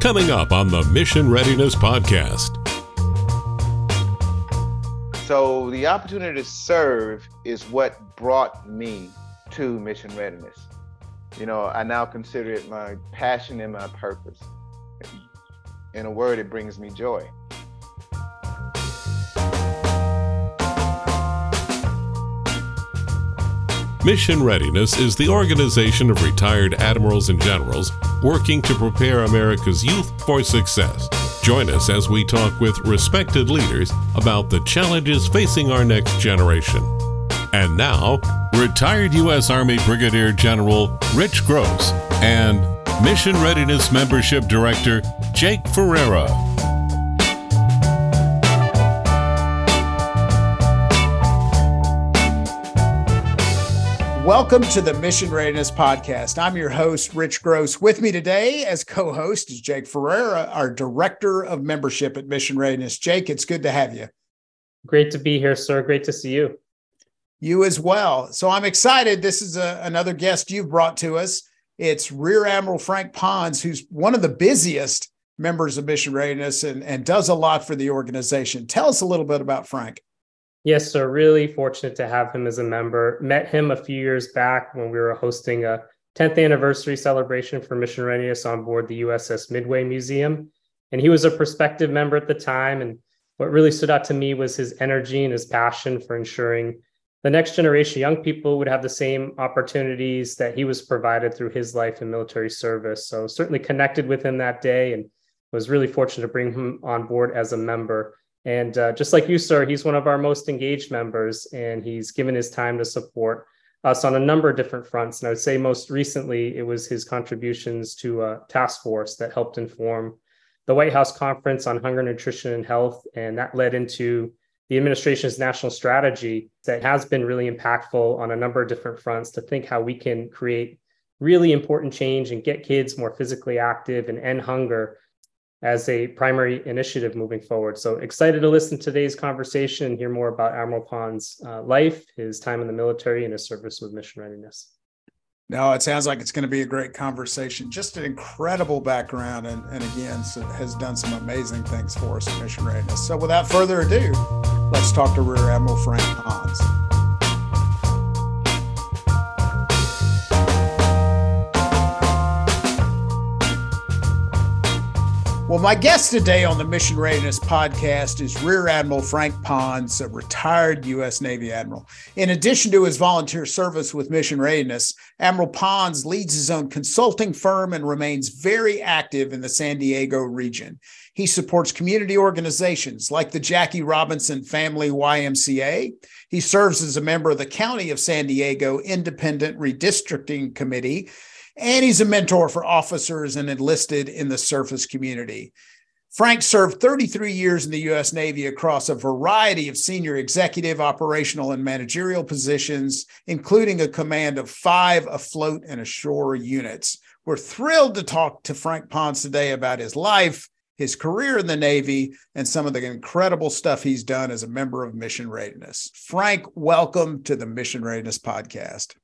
Coming up on the Mission Readiness Podcast. So, the opportunity to serve is what brought me to Mission Readiness. You know, I now consider it my passion and my purpose. In a word, it brings me joy. Mission Readiness is the organization of retired admirals and generals working to prepare America's youth for success. Join us as we talk with respected leaders about the challenges facing our next generation. And now, retired U.S. Army Brigadier General Rich Gross and Mission Readiness Membership Director Jake Ferreira. Welcome to the Mission Readiness Podcast. I'm your host, Rich Gross. With me today as co host is Jake Ferreira, our Director of Membership at Mission Readiness. Jake, it's good to have you. Great to be here, sir. Great to see you. You as well. So I'm excited. This is a, another guest you've brought to us. It's Rear Admiral Frank Pons, who's one of the busiest members of Mission Readiness and, and does a lot for the organization. Tell us a little bit about Frank. Yes, sir. Really fortunate to have him as a member. Met him a few years back when we were hosting a 10th anniversary celebration for Mission Readiness on board the USS Midway Museum. And he was a prospective member at the time. And what really stood out to me was his energy and his passion for ensuring the next generation young people would have the same opportunities that he was provided through his life in military service. So certainly connected with him that day and was really fortunate to bring him on board as a member. And uh, just like you, sir, he's one of our most engaged members, and he's given his time to support us on a number of different fronts. And I would say most recently, it was his contributions to a task force that helped inform the White House Conference on Hunger, Nutrition, and Health. And that led into the administration's national strategy that has been really impactful on a number of different fronts to think how we can create really important change and get kids more physically active and end hunger as a primary initiative moving forward. So excited to listen to today's conversation and hear more about Admiral Pons' uh, life, his time in the military, and his service with mission readiness. No, it sounds like it's going to be a great conversation. Just an incredible background, and, and again, so has done some amazing things for us at Mission Readiness. So, without further ado, let's talk to Rear Admiral Frank Pons. Well, my guest today on the Mission Readiness podcast is Rear Admiral Frank Pons, a retired U.S. Navy admiral. In addition to his volunteer service with Mission Readiness, Admiral Pons leads his own consulting firm and remains very active in the San Diego region. He supports community organizations like the Jackie Robinson Family YMCA. He serves as a member of the County of San Diego Independent Redistricting Committee and he's a mentor for officers and enlisted in the surface community. Frank served 33 years in the U.S. Navy across a variety of senior executive, operational, and managerial positions, including a command of five afloat and ashore units. We're thrilled to talk to Frank Pons today about his life, his career in the Navy, and some of the incredible stuff he's done as a member of Mission Readiness. Frank, welcome to the Mission Readiness Podcast.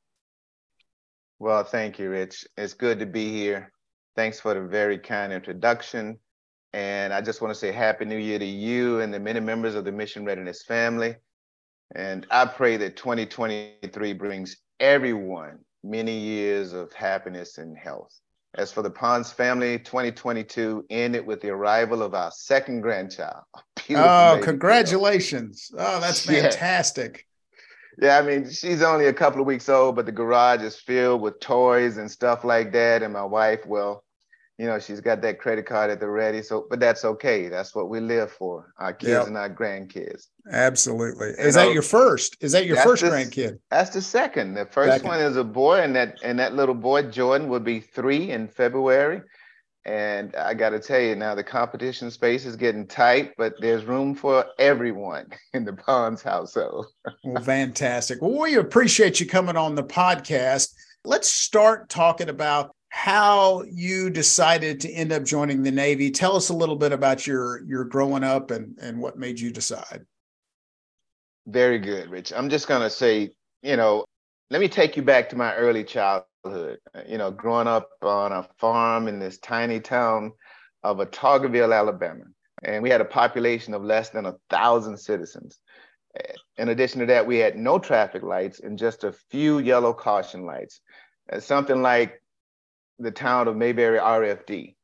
Well, thank you, Rich. It's good to be here. Thanks for the very kind introduction. And I just want to say Happy New Year to you and the many members of the Mission Readiness family. And I pray that 2023 brings everyone many years of happiness and health. As for the Pons family, 2022 ended with the arrival of our second grandchild. Oh, congratulations. Girl. Oh, that's fantastic. Yeah, I mean, she's only a couple of weeks old, but the garage is filled with toys and stuff like that. And my wife, well, you know, she's got that credit card at the ready. So, but that's okay. That's what we live for our kids yep. and our grandkids. Absolutely. Is you that know, your first? Is that your first the, grandkid? That's the second. The first second. one is a boy, and that and that little boy Jordan will be three in February. And I got to tell you now, the competition space is getting tight, but there's room for everyone in the Pons household. well, fantastic. Well, we appreciate you coming on the podcast. Let's start talking about how you decided to end up joining the Navy. Tell us a little bit about your your growing up and and what made you decide. Very good, Rich. I'm just gonna say, you know, let me take you back to my early childhood childhood. Uh, you know, growing up on a farm in this tiny town of Autaugaville, Alabama. And we had a population of less than a thousand citizens. In addition to that, we had no traffic lights and just a few yellow caution lights, something like the town of Mayberry RFD.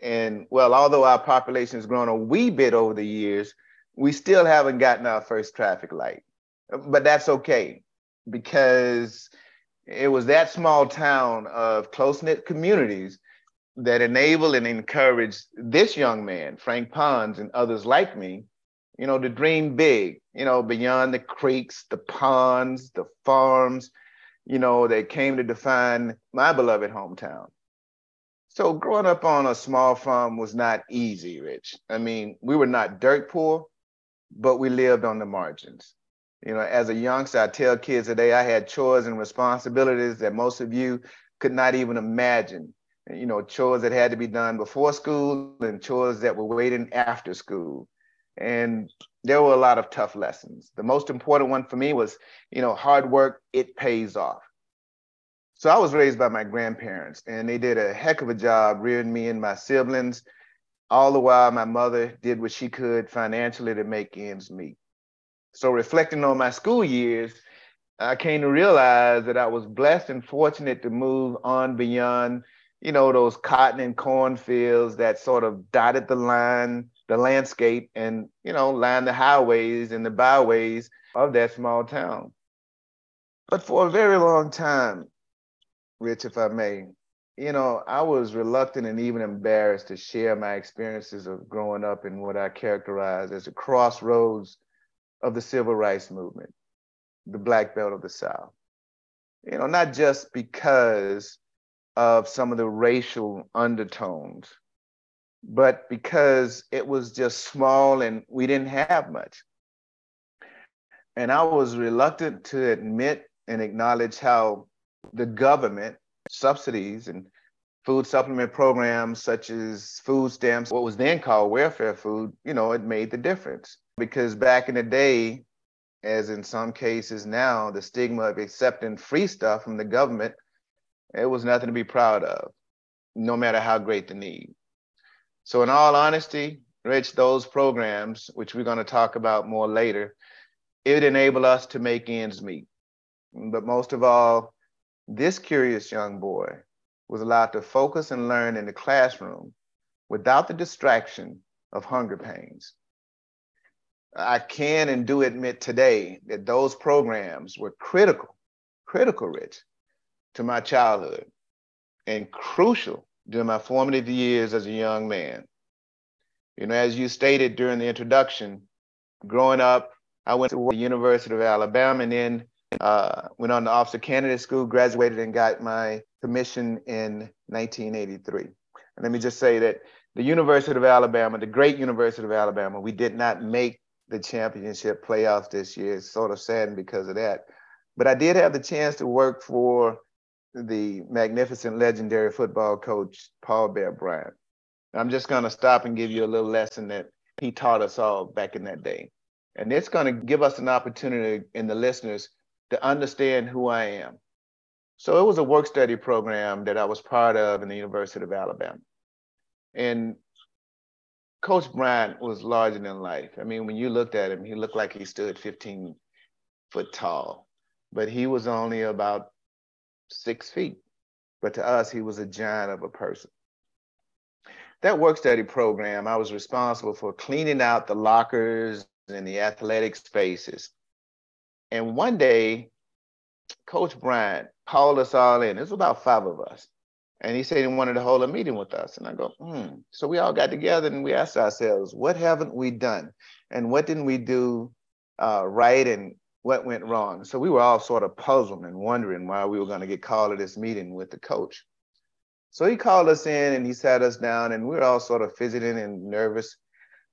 And well, although our population has grown a wee bit over the years, we still haven't gotten our first traffic light. But that's okay because it was that small town of close knit communities that enabled and encouraged this young man, Frank Pons, and others like me, you know, to dream big, you know, beyond the creeks, the ponds, the farms, you know, that came to define my beloved hometown. So growing up on a small farm was not easy, Rich. I mean, we were not dirt poor, but we lived on the margins. You know, as a youngster, I tell kids today I had chores and responsibilities that most of you could not even imagine. You know, chores that had to be done before school and chores that were waiting after school. And there were a lot of tough lessons. The most important one for me was, you know, hard work, it pays off. So I was raised by my grandparents, and they did a heck of a job rearing me and my siblings. All the while, my mother did what she could financially to make ends meet. So reflecting on my school years, I came to realize that I was blessed and fortunate to move on beyond, you know, those cotton and corn fields that sort of dotted the line, the landscape, and you know, lined the highways and the byways of that small town. But for a very long time, Rich, if I may, you know, I was reluctant and even embarrassed to share my experiences of growing up in what I characterize as a crossroads of the civil rights movement, the Black Belt of the South. You know, not just because of some of the racial undertones, but because it was just small and we didn't have much. And I was reluctant to admit and acknowledge how the government subsidies and food supplement programs such as food stamps, what was then called welfare food, you know, it made the difference. Because back in the day, as in some cases now, the stigma of accepting free stuff from the government, it was nothing to be proud of, no matter how great the need. So, in all honesty, Rich, those programs, which we're going to talk about more later, it enabled us to make ends meet. But most of all, this curious young boy was allowed to focus and learn in the classroom without the distraction of hunger pains. I can and do admit today that those programs were critical, critical, Rich, to my childhood and crucial during my formative years as a young man. You know, as you stated during the introduction, growing up, I went to the University of Alabama and then uh, went on to Officer Candidate School, graduated and got my commission in 1983. And let me just say that the University of Alabama, the great University of Alabama, we did not make the championship playoffs this year. It's sort of saddened because of that. But I did have the chance to work for the magnificent, legendary football coach, Paul Bear Bryant. I'm just going to stop and give you a little lesson that he taught us all back in that day. And it's going to give us an opportunity in the listeners to understand who I am. So it was a work study program that I was part of in the University of Alabama. And Coach Bryant was larger than life. I mean, when you looked at him, he looked like he stood 15 foot tall, but he was only about six feet. But to us, he was a giant of a person. That work study program, I was responsible for cleaning out the lockers and the athletic spaces and one day, Coach Bryant called us all in. It was about five of us. And he said he wanted to hold a meeting with us. And I go, hmm. So we all got together and we asked ourselves, what haven't we done? And what didn't we do uh, right? And what went wrong? So we were all sort of puzzled and wondering why we were going to get called to this meeting with the coach. So he called us in and he sat us down and we were all sort of fidgeting and nervous.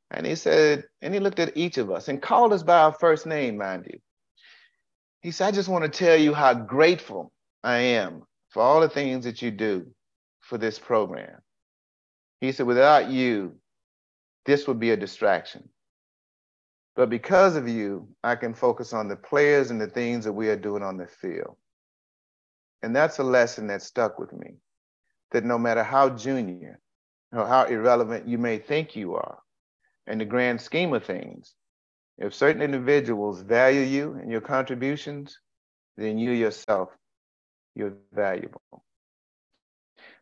And he said, and he looked at each of us and called us by our first name, mind you. He said, I just want to tell you how grateful I am for all the things that you do for this program. He said, without you, this would be a distraction. But because of you, I can focus on the players and the things that we are doing on the field. And that's a lesson that stuck with me that no matter how junior or how irrelevant you may think you are in the grand scheme of things. If certain individuals value you and your contributions, then you yourself, you're valuable.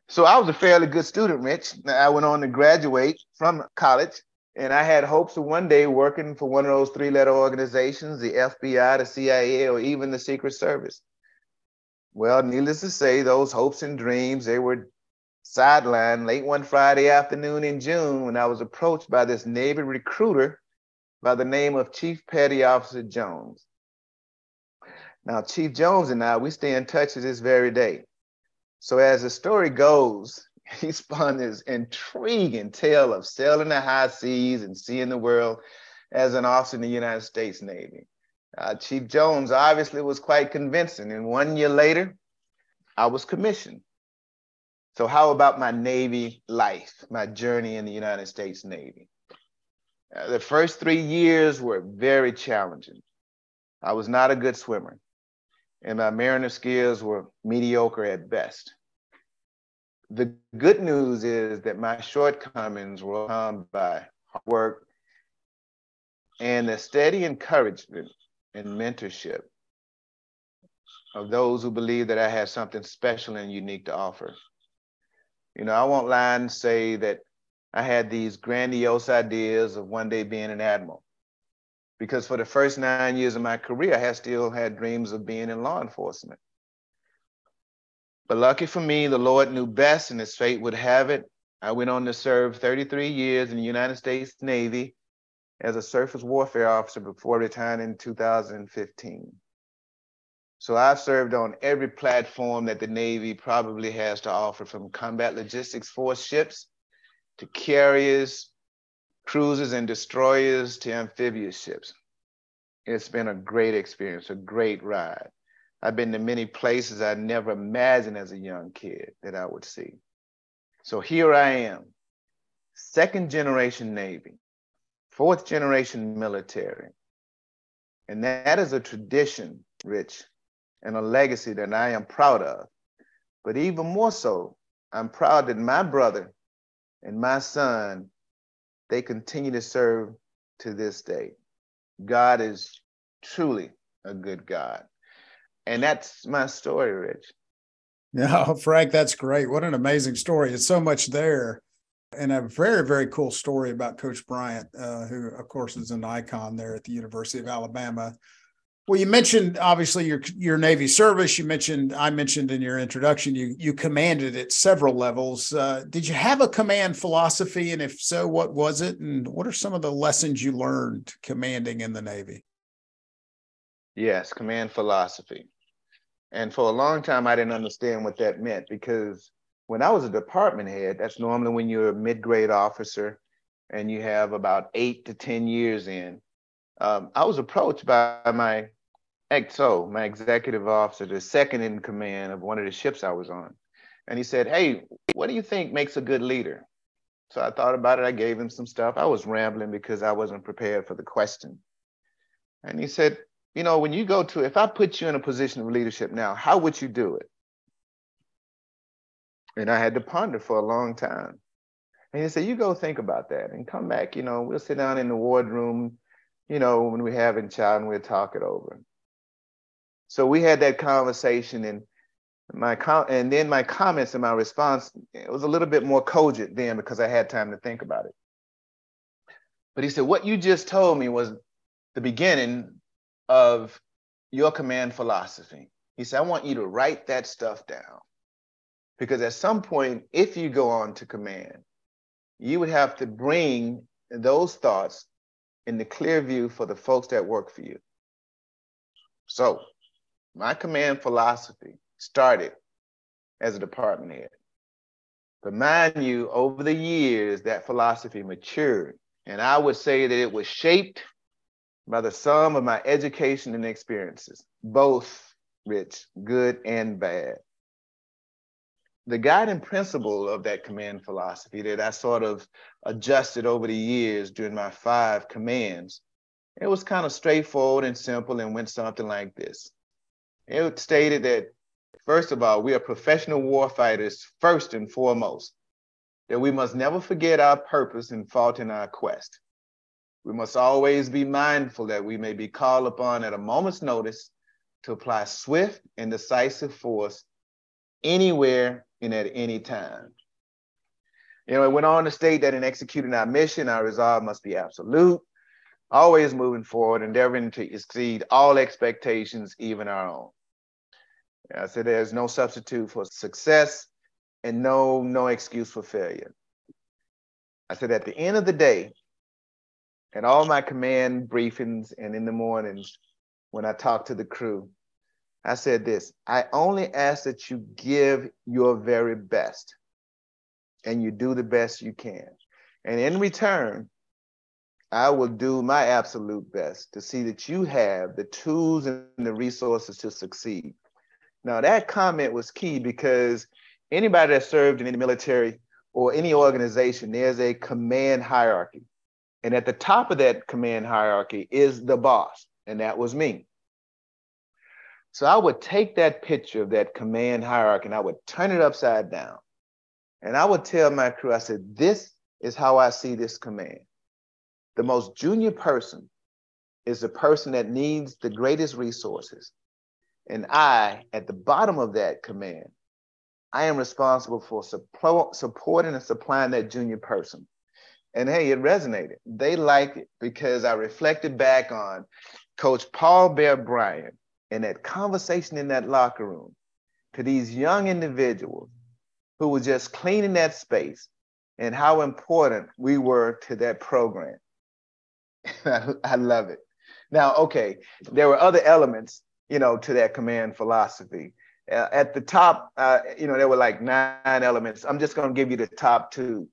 So I was a fairly good student, Rich. I went on to graduate from college, and I had hopes of one day working for one of those three letter organizations the FBI, the CIA, or even the Secret Service. Well, needless to say, those hopes and dreams, they were sidelined late one Friday afternoon in June when I was approached by this Navy recruiter by the name of Chief Petty Officer Jones. Now, Chief Jones and I, we stay in touch to this very day. So as the story goes, he spun this intriguing tale of sailing the high seas and seeing the world as an officer in the United States Navy. Uh, Chief Jones obviously was quite convincing, and one year later, I was commissioned. So, how about my Navy life, my journey in the United States Navy? Uh, the first three years were very challenging. I was not a good swimmer, and my mariner skills were mediocre at best. The good news is that my shortcomings were overcome by hard work and the steady encouragement and mentorship of those who believe that I had something special and unique to offer. You know, I won't lie and say that I had these grandiose ideas of one day being an admiral. Because for the first nine years of my career, I had still had dreams of being in law enforcement. But lucky for me, the Lord knew best and his fate would have it. I went on to serve 33 years in the United States Navy as a surface warfare officer before retiring in 2015. So I've served on every platform that the Navy probably has to offer from combat logistics force ships to carriers, cruisers and destroyers to amphibious ships. It's been a great experience, a great ride. I've been to many places I never imagined as a young kid that I would see. So here I am, second generation Navy, fourth generation military. And that is a tradition, Rich, and a legacy that I am proud of. But even more so, I'm proud that my brother and my son, they continue to serve to this day. God is truly a good God. And that's my story, Rich. Yeah, Frank, that's great. What an amazing story. It's so much there. And a very, very cool story about Coach Bryant, uh, who, of course, is an icon there at the University of Alabama. Well, you mentioned obviously your your Navy service. You mentioned I mentioned in your introduction you you commanded at several levels. Uh, did you have a command philosophy, and if so, what was it? And what are some of the lessons you learned commanding in the Navy? Yes, command philosophy. And for a long time, I didn't understand what that meant because when I was a department head, that's normally when you're a mid grade officer and you have about eight to 10 years in. Um, I was approached by my XO, my executive officer, the second in command of one of the ships I was on. And he said, Hey, what do you think makes a good leader? So I thought about it. I gave him some stuff. I was rambling because I wasn't prepared for the question. And he said, You know, when you go to, if I put you in a position of leadership now, how would you do it? And I had to ponder for a long time. And he said, You go think about that and come back. You know, we'll sit down in the wardroom, you know, when we have in child and we'll talk it over. So we had that conversation and my com- and then my comments and my response it was a little bit more cogent then because I had time to think about it. But he said, What you just told me was the beginning of your command philosophy. He said, I want you to write that stuff down. Because at some point, if you go on to command, you would have to bring those thoughts in the clear view for the folks that work for you. So my command philosophy started as a department head. But mind you, over the years, that philosophy matured. And I would say that it was shaped by the sum of my education and experiences, both rich, good, and bad. The guiding principle of that command philosophy that I sort of adjusted over the years during my five commands, it was kind of straightforward and simple and went something like this it stated that, first of all, we are professional war fighters first and foremost. that we must never forget our purpose and fault in our quest. We must always be mindful that we may be called upon at a moment's notice to apply swift and decisive force anywhere and at any time. You know, it went on to state that in executing our mission, our resolve must be absolute, always moving forward, endeavoring to exceed all expectations, even our own. I said there's no substitute for success and no no excuse for failure. I said at the end of the day, at all my command briefings and in the mornings when I talk to the crew, I said this I only ask that you give your very best and you do the best you can. And in return, I will do my absolute best to see that you have the tools and the resources to succeed. Now, that comment was key because anybody that served in any military or any organization, there's a command hierarchy. And at the top of that command hierarchy is the boss, and that was me. So I would take that picture of that command hierarchy and I would turn it upside down. And I would tell my crew, I said, this is how I see this command. The most junior person is the person that needs the greatest resources. And I, at the bottom of that command, I am responsible for support, supporting and supplying that junior person. And hey, it resonated. They liked it because I reflected back on Coach Paul Bear Bryant and that conversation in that locker room to these young individuals who were just cleaning that space and how important we were to that program. I love it. Now, okay, there were other elements, you know, to that command philosophy. Uh, at the top, uh, you know, there were like nine elements. I'm just going to give you the top two.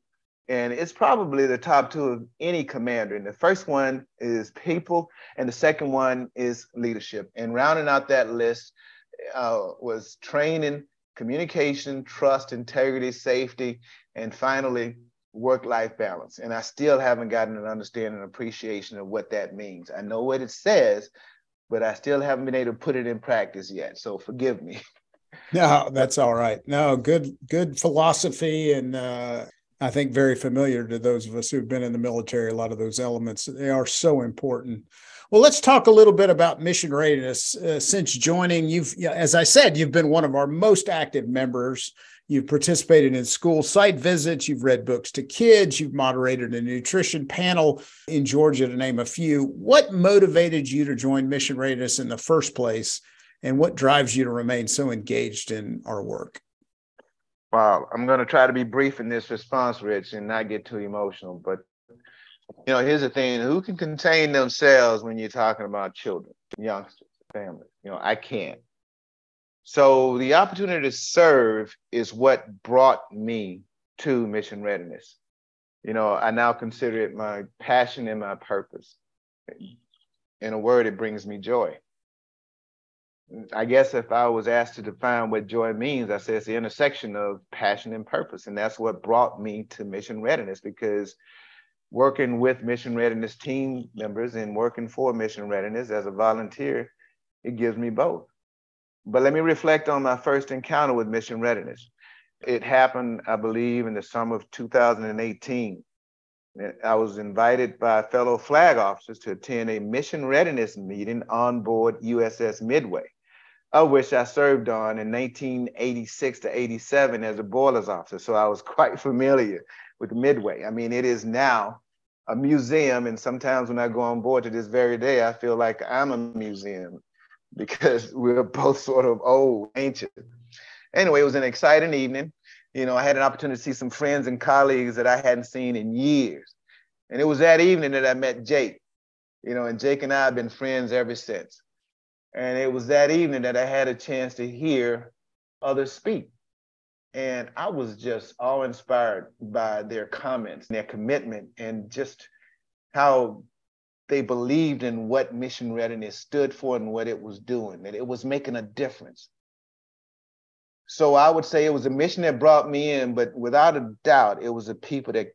And it's probably the top two of any commander. And the first one is people, and the second one is leadership. And rounding out that list uh, was training, communication, trust, integrity, safety, and finally, work life balance. And I still haven't gotten an understanding and appreciation of what that means. I know what it says, but I still haven't been able to put it in practice yet. So forgive me. No, that's all right. No, good, good philosophy, and uh, I think very familiar to those of us who've been in the military. A lot of those elements they are so important. Well, let's talk a little bit about mission readiness. Uh, since joining, you've, as I said, you've been one of our most active members. You've participated in school site visits. You've read books to kids. You've moderated a nutrition panel in Georgia, to name a few. What motivated you to join Mission Readiness in the first place? And what drives you to remain so engaged in our work? Wow, I'm going to try to be brief in this response, Rich, and not get too emotional. But you know, here's the thing: who can contain themselves when you're talking about children, youngsters, families? You know, I can't. So the opportunity to serve is what brought me to mission readiness. You know, I now consider it my passion and my purpose. In a word, it brings me joy. I guess if I was asked to define what joy means, I say it's the intersection of passion and purpose. And that's what brought me to mission readiness because working with mission readiness team members and working for mission readiness as a volunteer, it gives me both. But let me reflect on my first encounter with mission readiness. It happened, I believe, in the summer of 2018. I was invited by fellow flag officers to attend a mission readiness meeting on board USS Midway, of which I served on in 1986 to 87 as a boilers officer. So I was quite familiar with Midway. I mean, it is now a museum, and sometimes when I go on board to this very day, I feel like I'm a museum because we're both sort of old, ancient. Anyway, it was an exciting evening. You know, I had an opportunity to see some friends and colleagues that I hadn't seen in years. And it was that evening that I met Jake. You know, and Jake and I have been friends ever since. And it was that evening that I had a chance to hear others speak. And I was just all inspired by their comments, their commitment, and just how they believed in what mission readiness stood for and what it was doing, that it was making a difference. So I would say it was a mission that brought me in, but without a doubt, it was the people that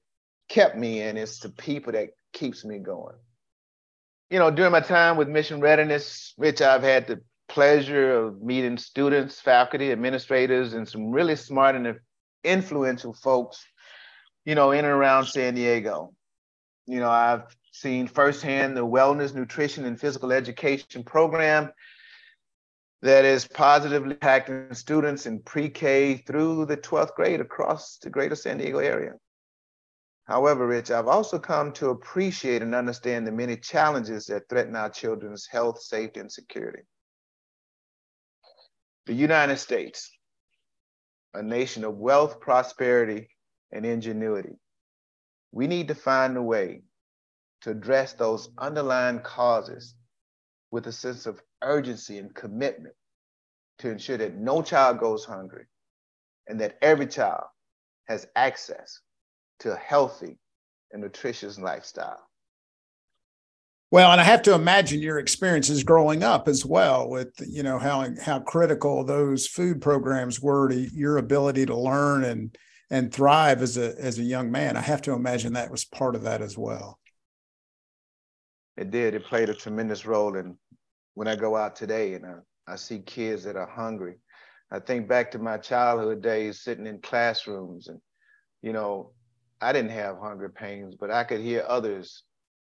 kept me in. It's the people that keeps me going. You know, during my time with mission readiness, which I've had the pleasure of meeting students, faculty, administrators, and some really smart and influential folks you know, in and around San Diego. You know, I've seen firsthand the wellness, nutrition, and physical education program that is positively impacting students in pre-K through the 12th grade across the greater San Diego area. However, Rich, I've also come to appreciate and understand the many challenges that threaten our children's health, safety, and security. The United States, a nation of wealth, prosperity, and ingenuity. We need to find a way to address those underlying causes with a sense of urgency and commitment to ensure that no child goes hungry and that every child has access to a healthy and nutritious lifestyle. Well, and I have to imagine your experiences growing up as well with you know how how critical those food programs were to your ability to learn and and thrive as a as a young man. I have to imagine that was part of that as well. It did. It played a tremendous role And when I go out today and I, I see kids that are hungry. I think back to my childhood days sitting in classrooms and you know, I didn't have hunger pains, but I could hear others'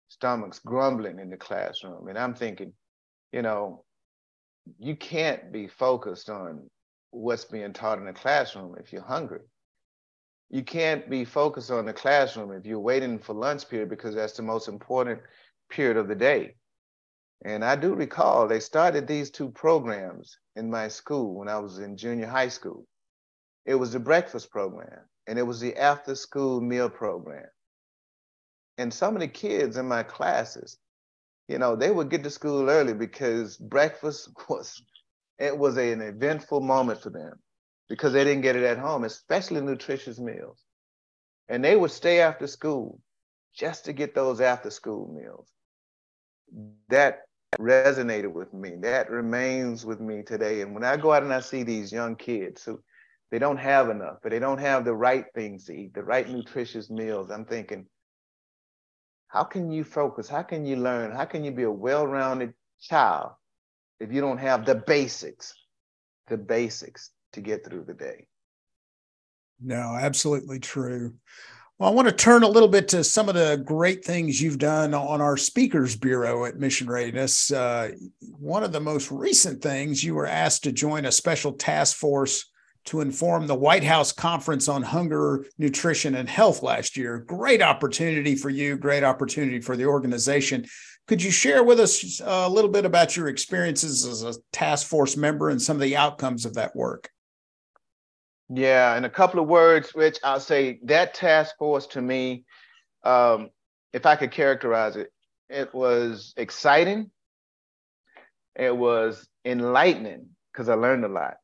stomachs grumbling in the classroom. And I'm thinking, you know, you can't be focused on what's being taught in the classroom if you're hungry. You can't be focused on the classroom if you're waiting for lunch period because that's the most important period of the day. And I do recall they started these two programs in my school when I was in junior high school. It was the breakfast program and it was the after school meal program. And some of the kids in my classes, you know, they would get to school early because breakfast was it was an eventful moment for them because they didn't get it at home, especially nutritious meals. And they would stay after school just to get those after school meals. That resonated with me. That remains with me today. And when I go out and I see these young kids who they don't have enough, but they don't have the right things to eat, the right nutritious meals, I'm thinking, how can you focus? How can you learn? How can you be a well-rounded child if you don't have the basics, the basics to get through the day? No, absolutely true. Well, I want to turn a little bit to some of the great things you've done on our Speakers Bureau at Mission Readiness. Uh, one of the most recent things, you were asked to join a special task force to inform the White House Conference on Hunger, Nutrition, and Health last year. Great opportunity for you, great opportunity for the organization. Could you share with us a little bit about your experiences as a task force member and some of the outcomes of that work? Yeah, in a couple of words, Rich, I'll say that task force to me, um, if I could characterize it, it was exciting. It was enlightening because I learned a lot.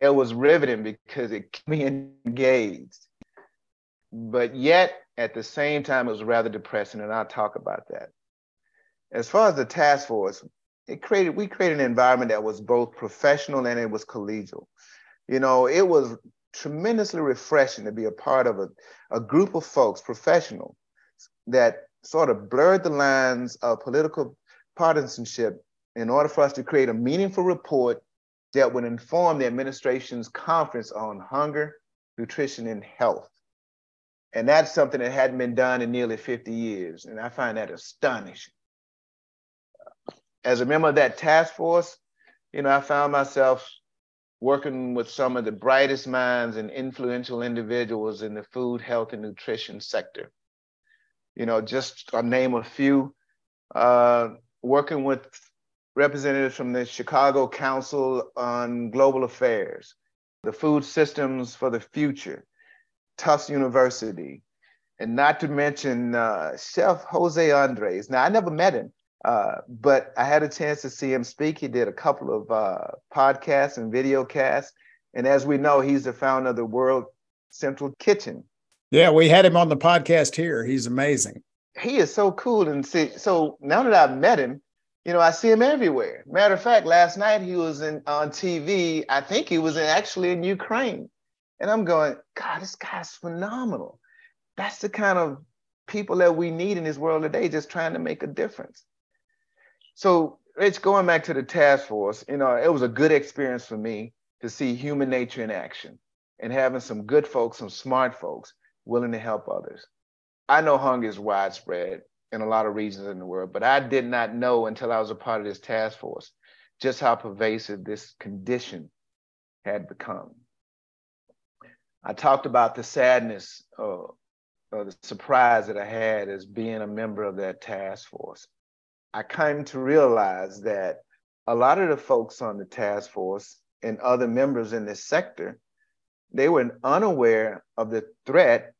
It was riveting because it kept me engaged. But yet, at the same time, it was rather depressing, and I'll talk about that. As far as the task force, it created we created an environment that was both professional and it was collegial you know, it was tremendously refreshing to be a part of a, a group of folks, professional, that sort of blurred the lines of political partisanship in order for us to create a meaningful report that would inform the administration's conference on hunger, nutrition, and health. And that's something that hadn't been done in nearly 50 years. And I find that astonishing. As a member of that task force, you know, I found myself working with some of the brightest minds and influential individuals in the food, health, and nutrition sector. You know, just to name a few, uh, working with representatives from the Chicago Council on Global Affairs, the Food Systems for the Future, Tufts University, and not to mention uh, Chef Jose Andres. Now, I never met him, uh, but I had a chance to see him speak. He did a couple of uh, podcasts and video casts. And as we know, he's the founder of the World Central Kitchen. Yeah, we had him on the podcast here. He's amazing. He is so cool. And see, so now that I've met him, you know, I see him everywhere. Matter of fact, last night he was in on TV. I think he was in, actually in Ukraine. And I'm going, God, this guy's phenomenal. That's the kind of people that we need in this world today, just trying to make a difference. So it's going back to the task force. You know, it was a good experience for me to see human nature in action and having some good folks, some smart folks willing to help others. I know hunger is widespread in a lot of regions in the world, but I did not know until I was a part of this task force just how pervasive this condition had become. I talked about the sadness or, or the surprise that I had as being a member of that task force. I came to realize that a lot of the folks on the task force and other members in this sector, they were unaware of the threat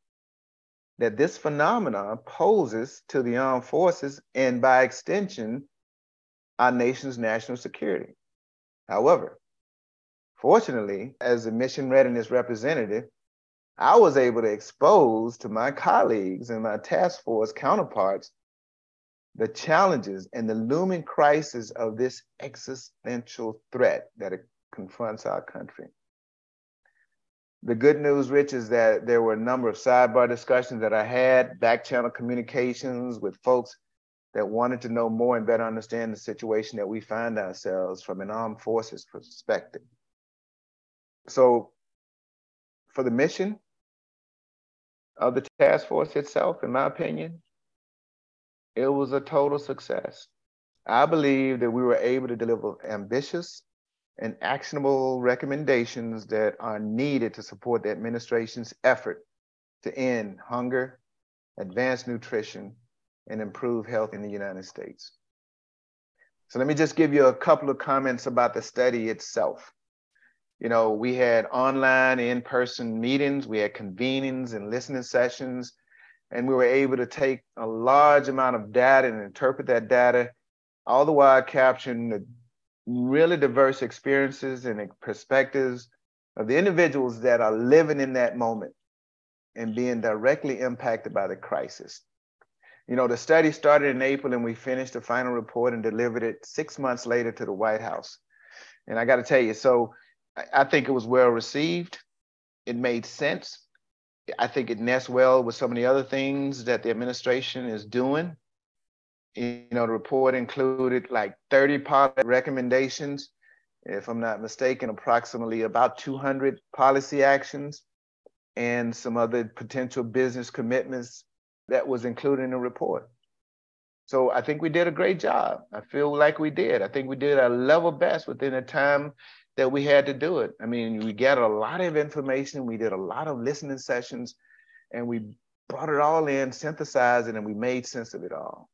that this phenomenon poses to the armed forces and by extension, our nation's national security. However, fortunately, as a mission readiness representative, I was able to expose to my colleagues and my task force counterparts the challenges and the looming crisis of this existential threat that confronts our country. The good news, Rich, is that there were a number of sidebar discussions that I had, back channel communications with folks that wanted to know more and better understand the situation that we find ourselves from an armed forces perspective. So, for the mission of the task force itself, in my opinion, it was a total success. I believe that we were able to deliver ambitious and actionable recommendations that are needed to support the administration's effort to end hunger, advance nutrition, and improve health in the United States. So let me just give you a couple of comments about the study itself. You know, we had online, in-person meetings, we had convenings and listening sessions, and we were able to take a large amount of data and interpret that data, all the while capturing the really diverse experiences and perspectives of the individuals that are living in that moment and being directly impacted by the crisis. You know, the study started in April and we finished the final report and delivered it six months later to the White House. And I got to tell you, so I think it was well received. It made sense. I think it nests well with some of the other things that the administration is doing you know, the report included like 30 policy recommendations, if I'm not mistaken, approximately about 200 policy actions and some other potential business commitments that was included in the report. So I think we did a great job. I feel like we did. I think we did our level best within the time that we had to do it. I mean, we gathered a lot of information. We did a lot of listening sessions and we brought it all in, synthesized it, and we made sense of it all.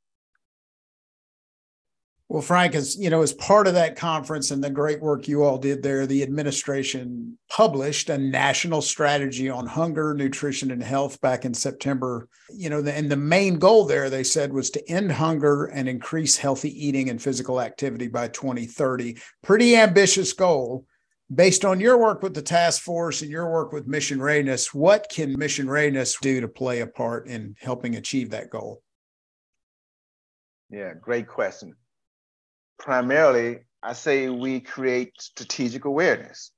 Well, Frank, as you know, as part of that conference and the great work you all did there, the administration published a national strategy on hunger, nutrition, and health back in September. You know, and the main goal there, they said, was to end hunger and increase healthy eating and physical activity by 2030. Pretty ambitious goal. Based on your work with the task force and your work with Mission Readiness, what can Mission Readiness do to play a part in helping achieve that goal? Yeah, great question primarily, I say we create strategic awareness.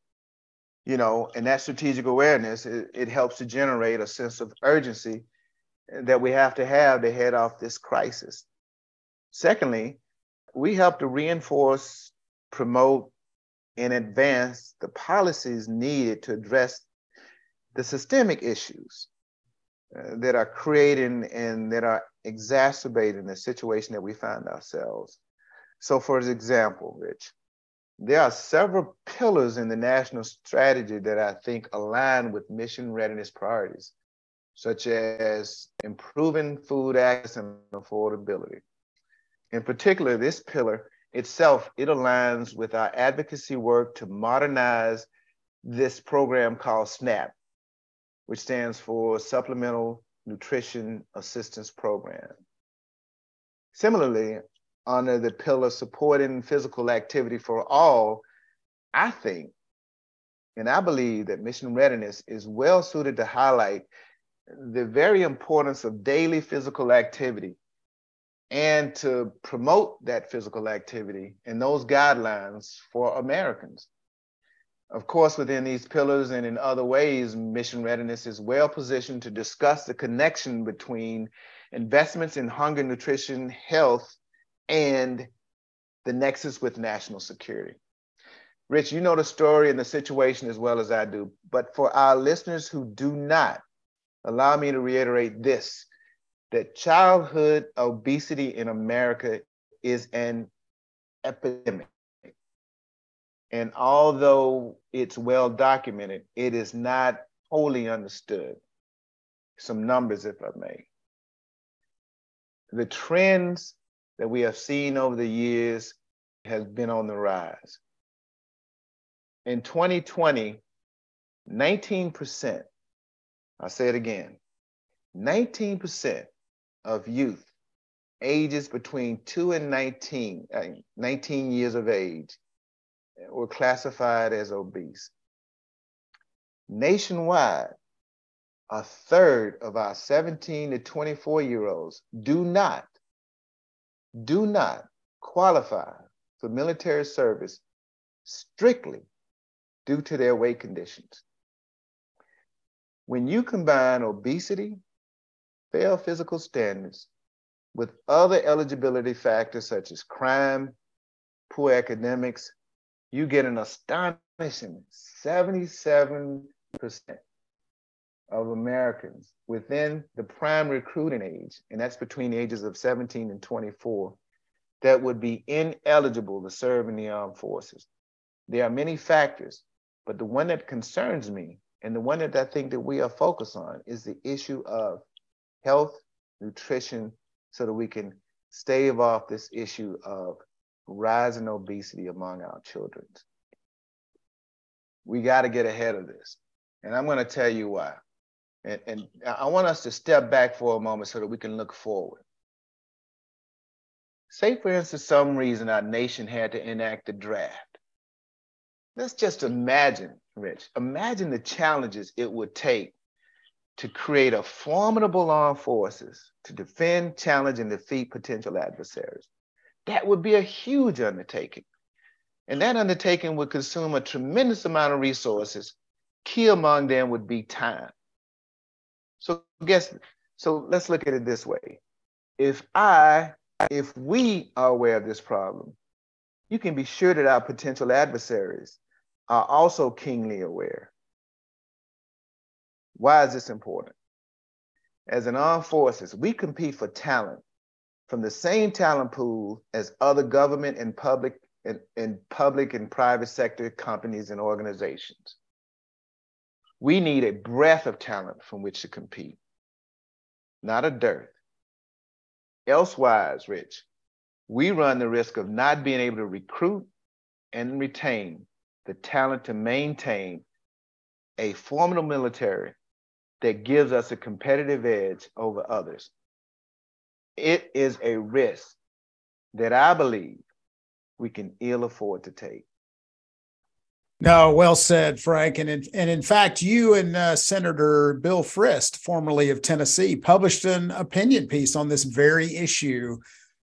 You know, and that strategic awareness, it, it helps to generate a sense of urgency that we have to have to head off this crisis. Secondly, we help to reinforce, promote, and advance the policies needed to address the systemic issues uh, that are creating and that are exacerbating the situation that we find ourselves. So, for example, Rich, there are several pillars in the national strategy that I think align with mission readiness priorities, such as improving food access and affordability. In particular, this pillar itself, it aligns with our advocacy work to modernize this program called SNAP, which stands for Supplemental Nutrition Assistance Program. Similarly, under the pillar supporting physical activity for all, I think and I believe that mission readiness is well suited to highlight the very importance of daily physical activity and to promote that physical activity and those guidelines for Americans. Of course, within these pillars and in other ways, mission readiness is well positioned to discuss the connection between investments in hunger, nutrition, health, and the nexus with national security. Rich, you know the story and the situation as well as I do, but for our listeners who do not, allow me to reiterate this that childhood obesity in America is an epidemic. And although it's well documented, it is not wholly understood. Some numbers, if I may. The trends that we have seen over the years has been on the rise. In 2020, 19%, I'll say it again, 19% of youth ages between 2 and 19, uh, 19 years of age were classified as obese. Nationwide, a third of our 17 to 24 year olds do not, do not qualify for military service strictly due to their weight conditions. When you combine obesity, failed physical standards, with other eligibility factors such as crime, poor academics, you get an astonishing 77% of Americans within the prime recruiting age, and that's between the ages of 17 and 24, that would be ineligible to serve in the armed forces. There are many factors, but the one that concerns me and the one that I think that we are focused on is the issue of health, nutrition, so that we can stave off this issue of rising obesity among our children. We got to get ahead of this. And I'm going to tell you why. And, and I want us to step back for a moment so that we can look forward. Say, for instance, some reason our nation had to enact a draft. Let's just imagine, Rich, imagine the challenges it would take to create a formidable armed forces to defend, challenge, and defeat potential adversaries. That would be a huge undertaking. And that undertaking would consume a tremendous amount of resources. Key among them would be time. So guess so let's look at it this way. If I, if we are aware of this problem, you can be sure that our potential adversaries are also keenly aware. Why is this important? As an armed forces, we compete for talent from the same talent pool as other government and public and, and public and private sector companies and organizations. We need a breadth of talent from which to compete, not a dearth. Elsewise, Rich, we run the risk of not being able to recruit and retain the talent to maintain a formidable military that gives us a competitive edge over others. It is a risk that I believe we can ill afford to take. No, well said, Frank. And in, and in fact, you and uh, Senator Bill Frist, formerly of Tennessee, published an opinion piece on this very issue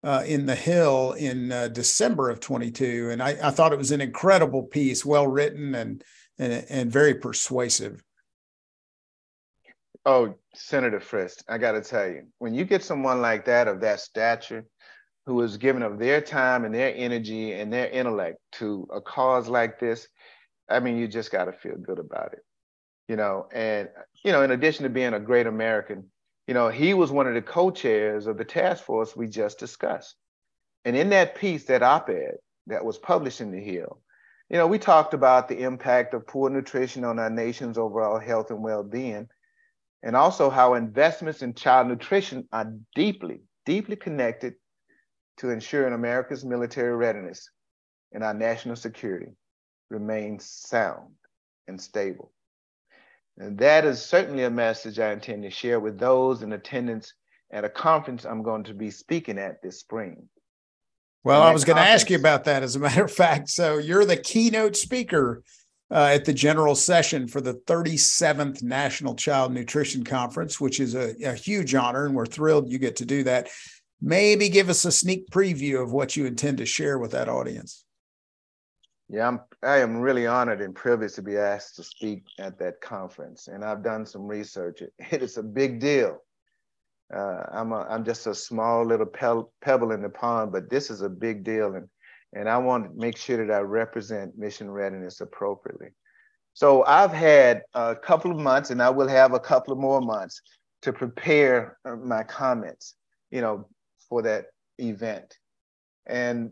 uh, in the Hill in uh, December of 22. And I, I, thought it was an incredible piece, well written and, and, and very persuasive. Oh, Senator Frist, I got to tell you, when you get someone like that of that stature, who is giving of their time and their energy and their intellect to a cause like this, I mean, you just got to feel good about it, you know. And you know, in addition to being a great American, you know, he was one of the co-chairs of the task force we just discussed. And in that piece, that op-ed that was published in the Hill, you know, we talked about the impact of poor nutrition on our nation's overall health and well-being and also how investments in child nutrition are deeply, deeply connected to ensuring America's military readiness and our national security remains sound and stable. And that is certainly a message I intend to share with those in attendance at a conference I'm going to be speaking at this spring. Well, I was going to ask you about that, as a matter of fact. So, you're the keynote speaker uh, at the general session for the 37th National Child Nutrition Conference, which is a, a huge honor, and we're thrilled you get to do that. Maybe give us a sneak preview of what you intend to share with that audience. Yeah, I'm, I am really honored and privileged to be asked to speak at that conference. And I've done some research. It is a big deal. Uh, I'm, a, I'm just a small little pebble in the pond, but this is a big deal. And and I want to make sure that I represent mission readiness appropriately. So I've had a couple of months, and I will have a couple of more months to prepare uh, my comments, you know, for that event. And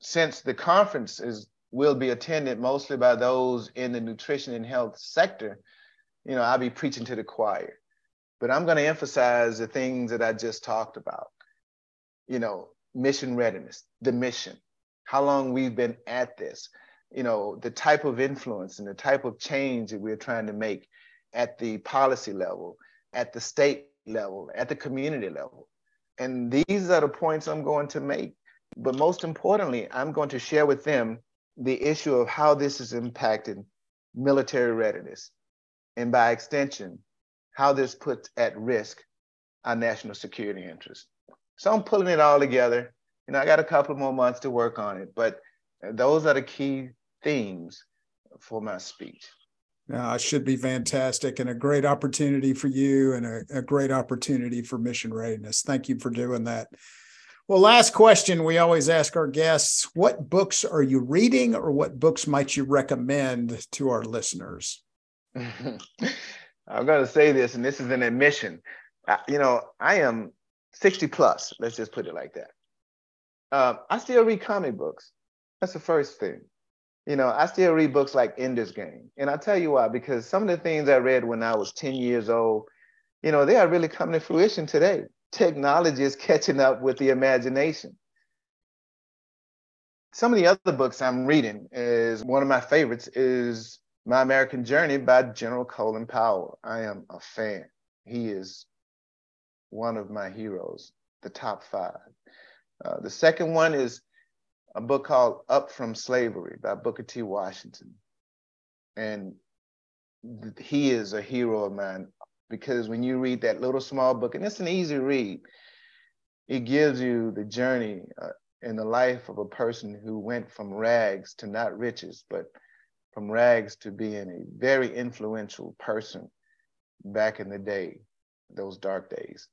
since the conference is will be attended mostly by those in the nutrition and health sector, you know, I'll be preaching to the choir. But I'm going to emphasize the things that I just talked about. You know, mission readiness, the mission, how long we've been at this, you know, the type of influence and the type of change that we're trying to make at the policy level, at the state level, at the community level. And these are the points I'm going to make. But most importantly, I'm going to share with them the issue of how this is impacting military readiness. And by extension, how this puts at risk our national security interests. So I'm pulling it all together. You know, I got a couple more months to work on it, but those are the key themes for my speech. Uh, should be fantastic and a great opportunity for you and a, a great opportunity for mission readiness. Thank you for doing that. Well, last question we always ask our guests what books are you reading or what books might you recommend to our listeners? I'm going to say this, and this is an admission. I, you know, I am 60 plus, let's just put it like that. Um, I still read comic books. That's the first thing. You know, I still read books like Ender's Game. And I'll tell you why, because some of the things I read when I was 10 years old, you know, they are really coming to fruition today. Technology is catching up with the imagination. Some of the other books I'm reading is one of my favorites is My American Journey by General Colin Powell. I am a fan. He is one of my heroes, the top five. Uh, the second one is a book called Up from Slavery by Booker T. Washington. And he is a hero of mine because when you read that little small book, and it's an easy read, it gives you the journey uh, in the life of a person who went from rags to not riches, but from rags to being a very influential person back in the day, those dark days.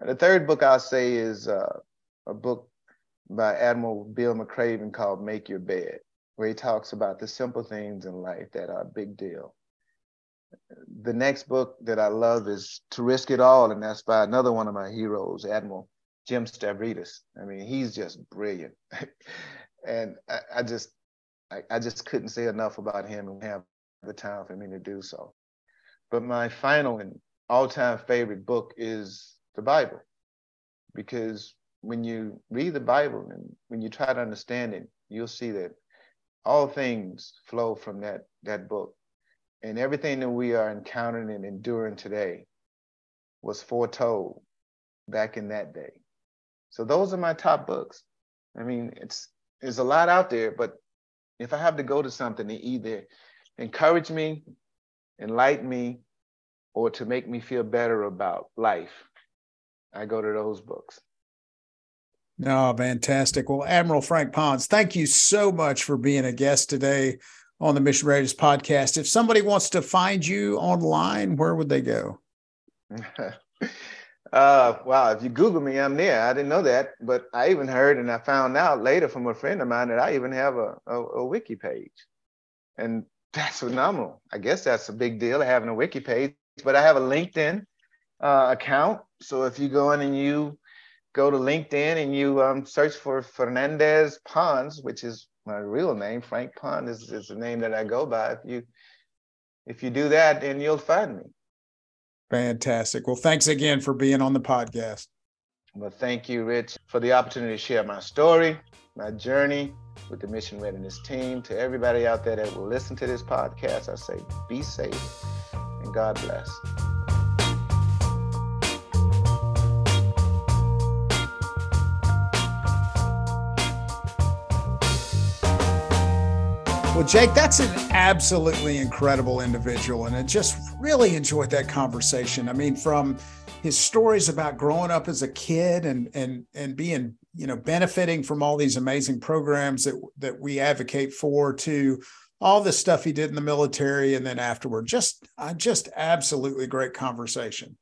The third book I'll say is uh, a book by Admiral Bill McRaven called Make Your Bed, where he talks about the simple things in life that are a big deal. The next book that I love is To Risk It All, and that's by another one of my heroes, Admiral Jim Stavridis. I mean, he's just brilliant. and I, I just I, I, just couldn't say enough about him and have the time for me to do so. But my final and all-time favorite book is the Bible, because when you read the Bible and when you try to understand it, you'll see that all things flow from that, that book. And everything that we are encountering and enduring today was foretold back in that day. So those are my top books. I mean, it's there's a lot out there, but if I have to go to something to either encourage me, enlighten me, or to make me feel better about life, I go to those books. No, fantastic. Well, Admiral Frank Pons, thank you so much for being a guest today on the Mission Readiness podcast. If somebody wants to find you online, where would they go? uh, wow, if you Google me, I'm there. I didn't know that, but I even heard and I found out later from a friend of mine that I even have a, a, a wiki page. And that's phenomenal. I guess that's a big deal having a wiki page, but I have a LinkedIn uh, account. So if you go in and you go to LinkedIn and you um, search for Fernandez Pons, which is my real name. Frank Pons is, is the name that I go by. If you if you do that, then you'll find me. Fantastic. Well, thanks again for being on the podcast. Well, thank you, Rich, for the opportunity to share my story, my journey with the Mission Readiness team. To everybody out there that will listen to this podcast, I say be safe and God bless. Well, Jake, that's an absolutely incredible individual. And I just really enjoyed that conversation. I mean, from his stories about growing up as a kid and and and being, you know, benefiting from all these amazing programs that that we advocate for to all the stuff he did in the military and then afterward. Just uh, just absolutely great conversation.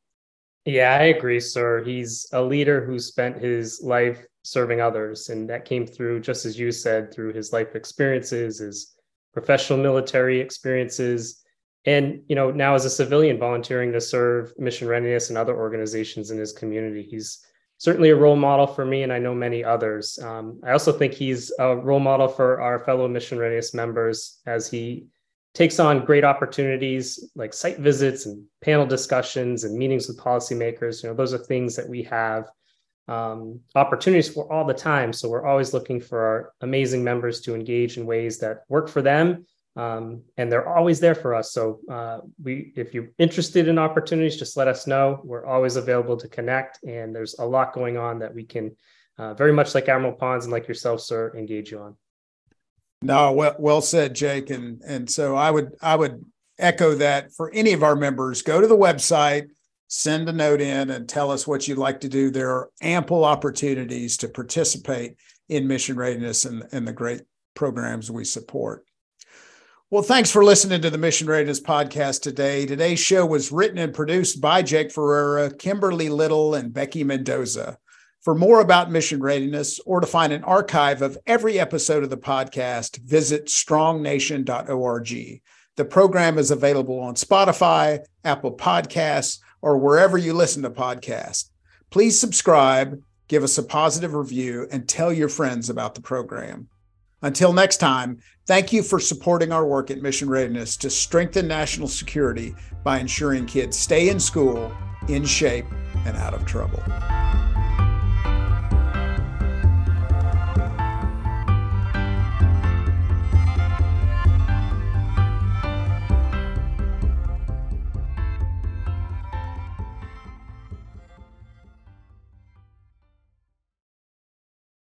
Yeah, I agree, sir. He's a leader who spent his life serving others. And that came through, just as you said, through his life experiences, his professional military experiences, and you know now as a civilian volunteering to serve mission readiness and other organizations in his community. He's certainly a role model for me, and I know many others. Um, I also think he's a role model for our fellow mission readiness members as he takes on great opportunities like site visits and panel discussions and meetings with policymakers. You know, those are things that we have um, opportunities for all the time. So we're always looking for our amazing members to engage in ways that work for them. Um, and they're always there for us. So uh, we, if you're interested in opportunities, just let us know. We're always available to connect, and there's a lot going on that we can, uh, very much like Admiral Pons and like yourself, sir, engage you on. No, well, well said, Jake. And and so I would I would echo that for any of our members. Go to the website, send a note in, and tell us what you'd like to do. There are ample opportunities to participate in mission readiness and, and the great programs we support. Well, thanks for listening to the Mission Readiness podcast today. Today's show was written and produced by Jake Ferreira, Kimberly Little, and Becky Mendoza. For more about mission readiness or to find an archive of every episode of the podcast, visit strongnation.org. The program is available on Spotify, Apple Podcasts, or wherever you listen to podcasts. Please subscribe, give us a positive review, and tell your friends about the program. Until next time, thank you for supporting our work at Mission Readiness to strengthen national security by ensuring kids stay in school, in shape, and out of trouble.